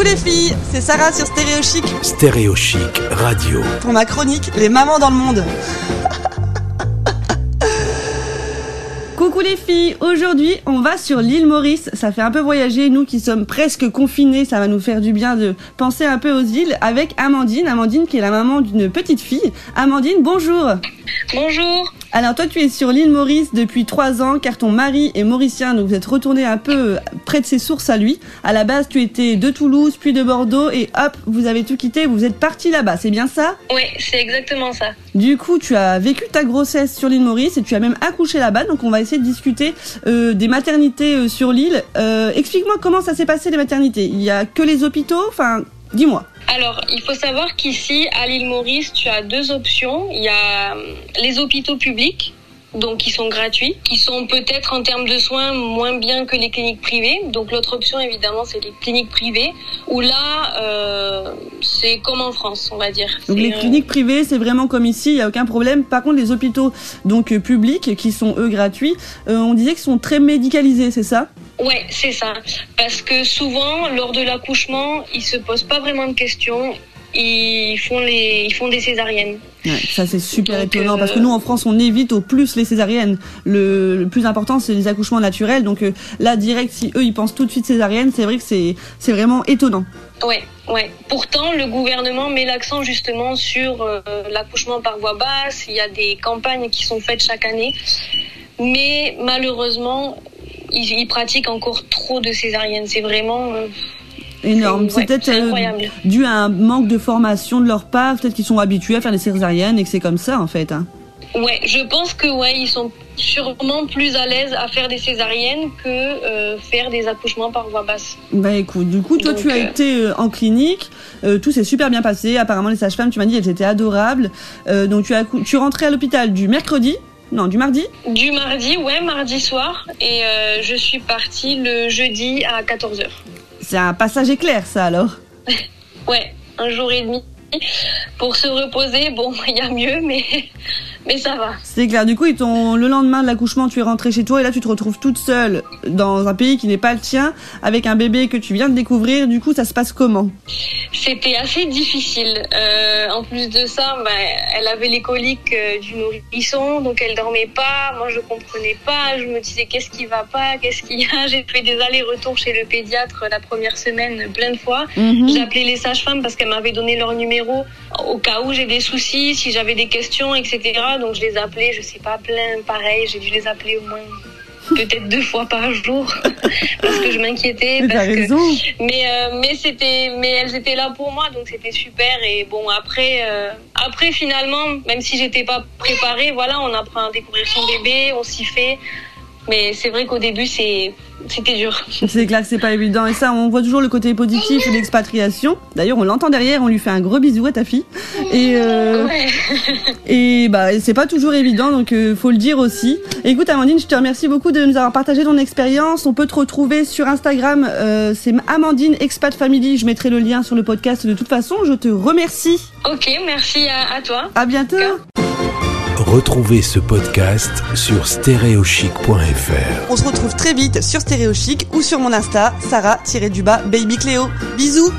Coucou les filles, c'est Sarah sur Stéréo Chic Stéréo Chic Radio. pour ma chronique Les mamans dans le monde. Coucou les filles, aujourd'hui on va sur l'île Maurice, ça fait un peu voyager, nous qui sommes presque confinés, ça va nous faire du bien de penser un peu aux îles avec Amandine, Amandine qui est la maman d'une petite fille. Amandine, bonjour Bonjour. Alors toi tu es sur l'île Maurice depuis trois ans car ton mari est mauricien donc vous êtes retourné un peu près de ses sources à lui. À la base tu étais de Toulouse puis de Bordeaux et hop vous avez tout quitté, vous êtes parti là-bas, c'est bien ça? Oui, c'est exactement ça. Du coup tu as vécu ta grossesse sur l'île Maurice et tu as même accouché là-bas donc on va essayer de discuter euh, des maternités euh, sur l'île. Euh, Explique-moi comment ça s'est passé les maternités? Il y a que les hôpitaux? Enfin dis-moi. Alors, il faut savoir qu'ici, à l'île Maurice, tu as deux options. Il y a euh, les hôpitaux publics, donc qui sont gratuits, qui sont peut-être en termes de soins moins bien que les cliniques privées. Donc l'autre option, évidemment, c'est les cliniques privées, où là, euh, c'est comme en France, on va dire. Donc les cliniques privées, c'est vraiment comme ici, il y a aucun problème. Par contre, les hôpitaux donc euh, publics qui sont eux gratuits, euh, on disait qu'ils sont très médicalisés, c'est ça? Ouais, c'est ça. Parce que souvent, lors de l'accouchement, ils se posent pas vraiment de questions. Ils font les, ils font des césariennes. Ouais, ça c'est super Donc, étonnant euh, parce que nous en France on évite au plus les césariennes. Le, le plus important c'est les accouchements naturels. Donc euh, là direct si eux ils pensent tout de suite césarienne, c'est vrai que c'est c'est vraiment étonnant. Ouais, ouais. Pourtant, le gouvernement met l'accent justement sur euh, l'accouchement par voie basse. Il y a des campagnes qui sont faites chaque année, mais malheureusement, ils, ils pratiquent encore trop de césariennes. C'est vraiment euh, Énorme. c'est- ouais, peut-être euh, dû à un manque de formation de leur part. Peut-être qu'ils sont habitués à faire des césariennes et que c'est comme ça en fait. Hein. Ouais, je pense que ouais, ils sont sûrement plus à l'aise à faire des césariennes que euh, faire des accouchements par voie basse. Bah écoute, du coup toi Donc, tu as euh, été en clinique, tout s'est super bien passé. Apparemment les sages-femmes, tu m'as dit elles étaient adorables. Donc tu as tu rentré à l'hôpital du mercredi, non du mardi. Du mardi, ouais, mardi soir, et euh, je suis partie le jeudi à 14h. C'est un passage éclair ça alors. Ouais, un jour et demi. Pour se reposer, bon, il y a mieux, mais, mais ça va. C'est clair. Du coup, ils le lendemain de l'accouchement, tu es rentrée chez toi et là, tu te retrouves toute seule dans un pays qui n'est pas le tien, avec un bébé que tu viens de découvrir. Du coup, ça se passe comment? C'était assez difficile. Euh, en plus de ça, bah, elle avait les coliques euh, du nourrisson, donc elle dormait pas. Moi, je comprenais pas. Je me disais qu'est-ce qui va pas, qu'est-ce qu'il y a? J'ai fait des allers-retours chez le pédiatre la première semaine plein de fois. Mhm. J'ai appelé les sages-femmes parce qu'elles m'avaient donné leur numéro au cas où j'ai des soucis, si j'avais des questions, etc. Donc je les appelais, je sais pas, plein, pareil. J'ai dû les appeler au moins peut-être deux fois par jour parce que je m'inquiétais. Que-. Mais euh, mais c'était mais elles étaient là pour moi donc c'était super et bon après euh, après finalement même si j'étais pas préparée voilà on apprend à découvrir son bébé on s'y fait mais c'est vrai qu'au début c'est c'était dur. C'est clair que c'est pas évident. Et ça, on voit toujours le côté positif de l'expatriation. D'ailleurs, on l'entend derrière, on lui fait un gros bisou à ta fille. Et, euh, Ouais. et bah, c'est pas toujours évident, donc euh, faut le dire aussi. Écoute, Amandine, je te remercie beaucoup de nous avoir partagé ton expérience. On peut te retrouver sur Instagram, euh, c'est Amandine Expat Family. Je mettrai le lien sur le podcast de toute façon. Je te remercie. Ok merci à, à toi. À bientôt. Retrouvez ce podcast sur stéréochic.fr. On se retrouve très vite sur Stéréo Chic ou sur mon Insta, Sarah-du-bas Baby Cléo. Bisous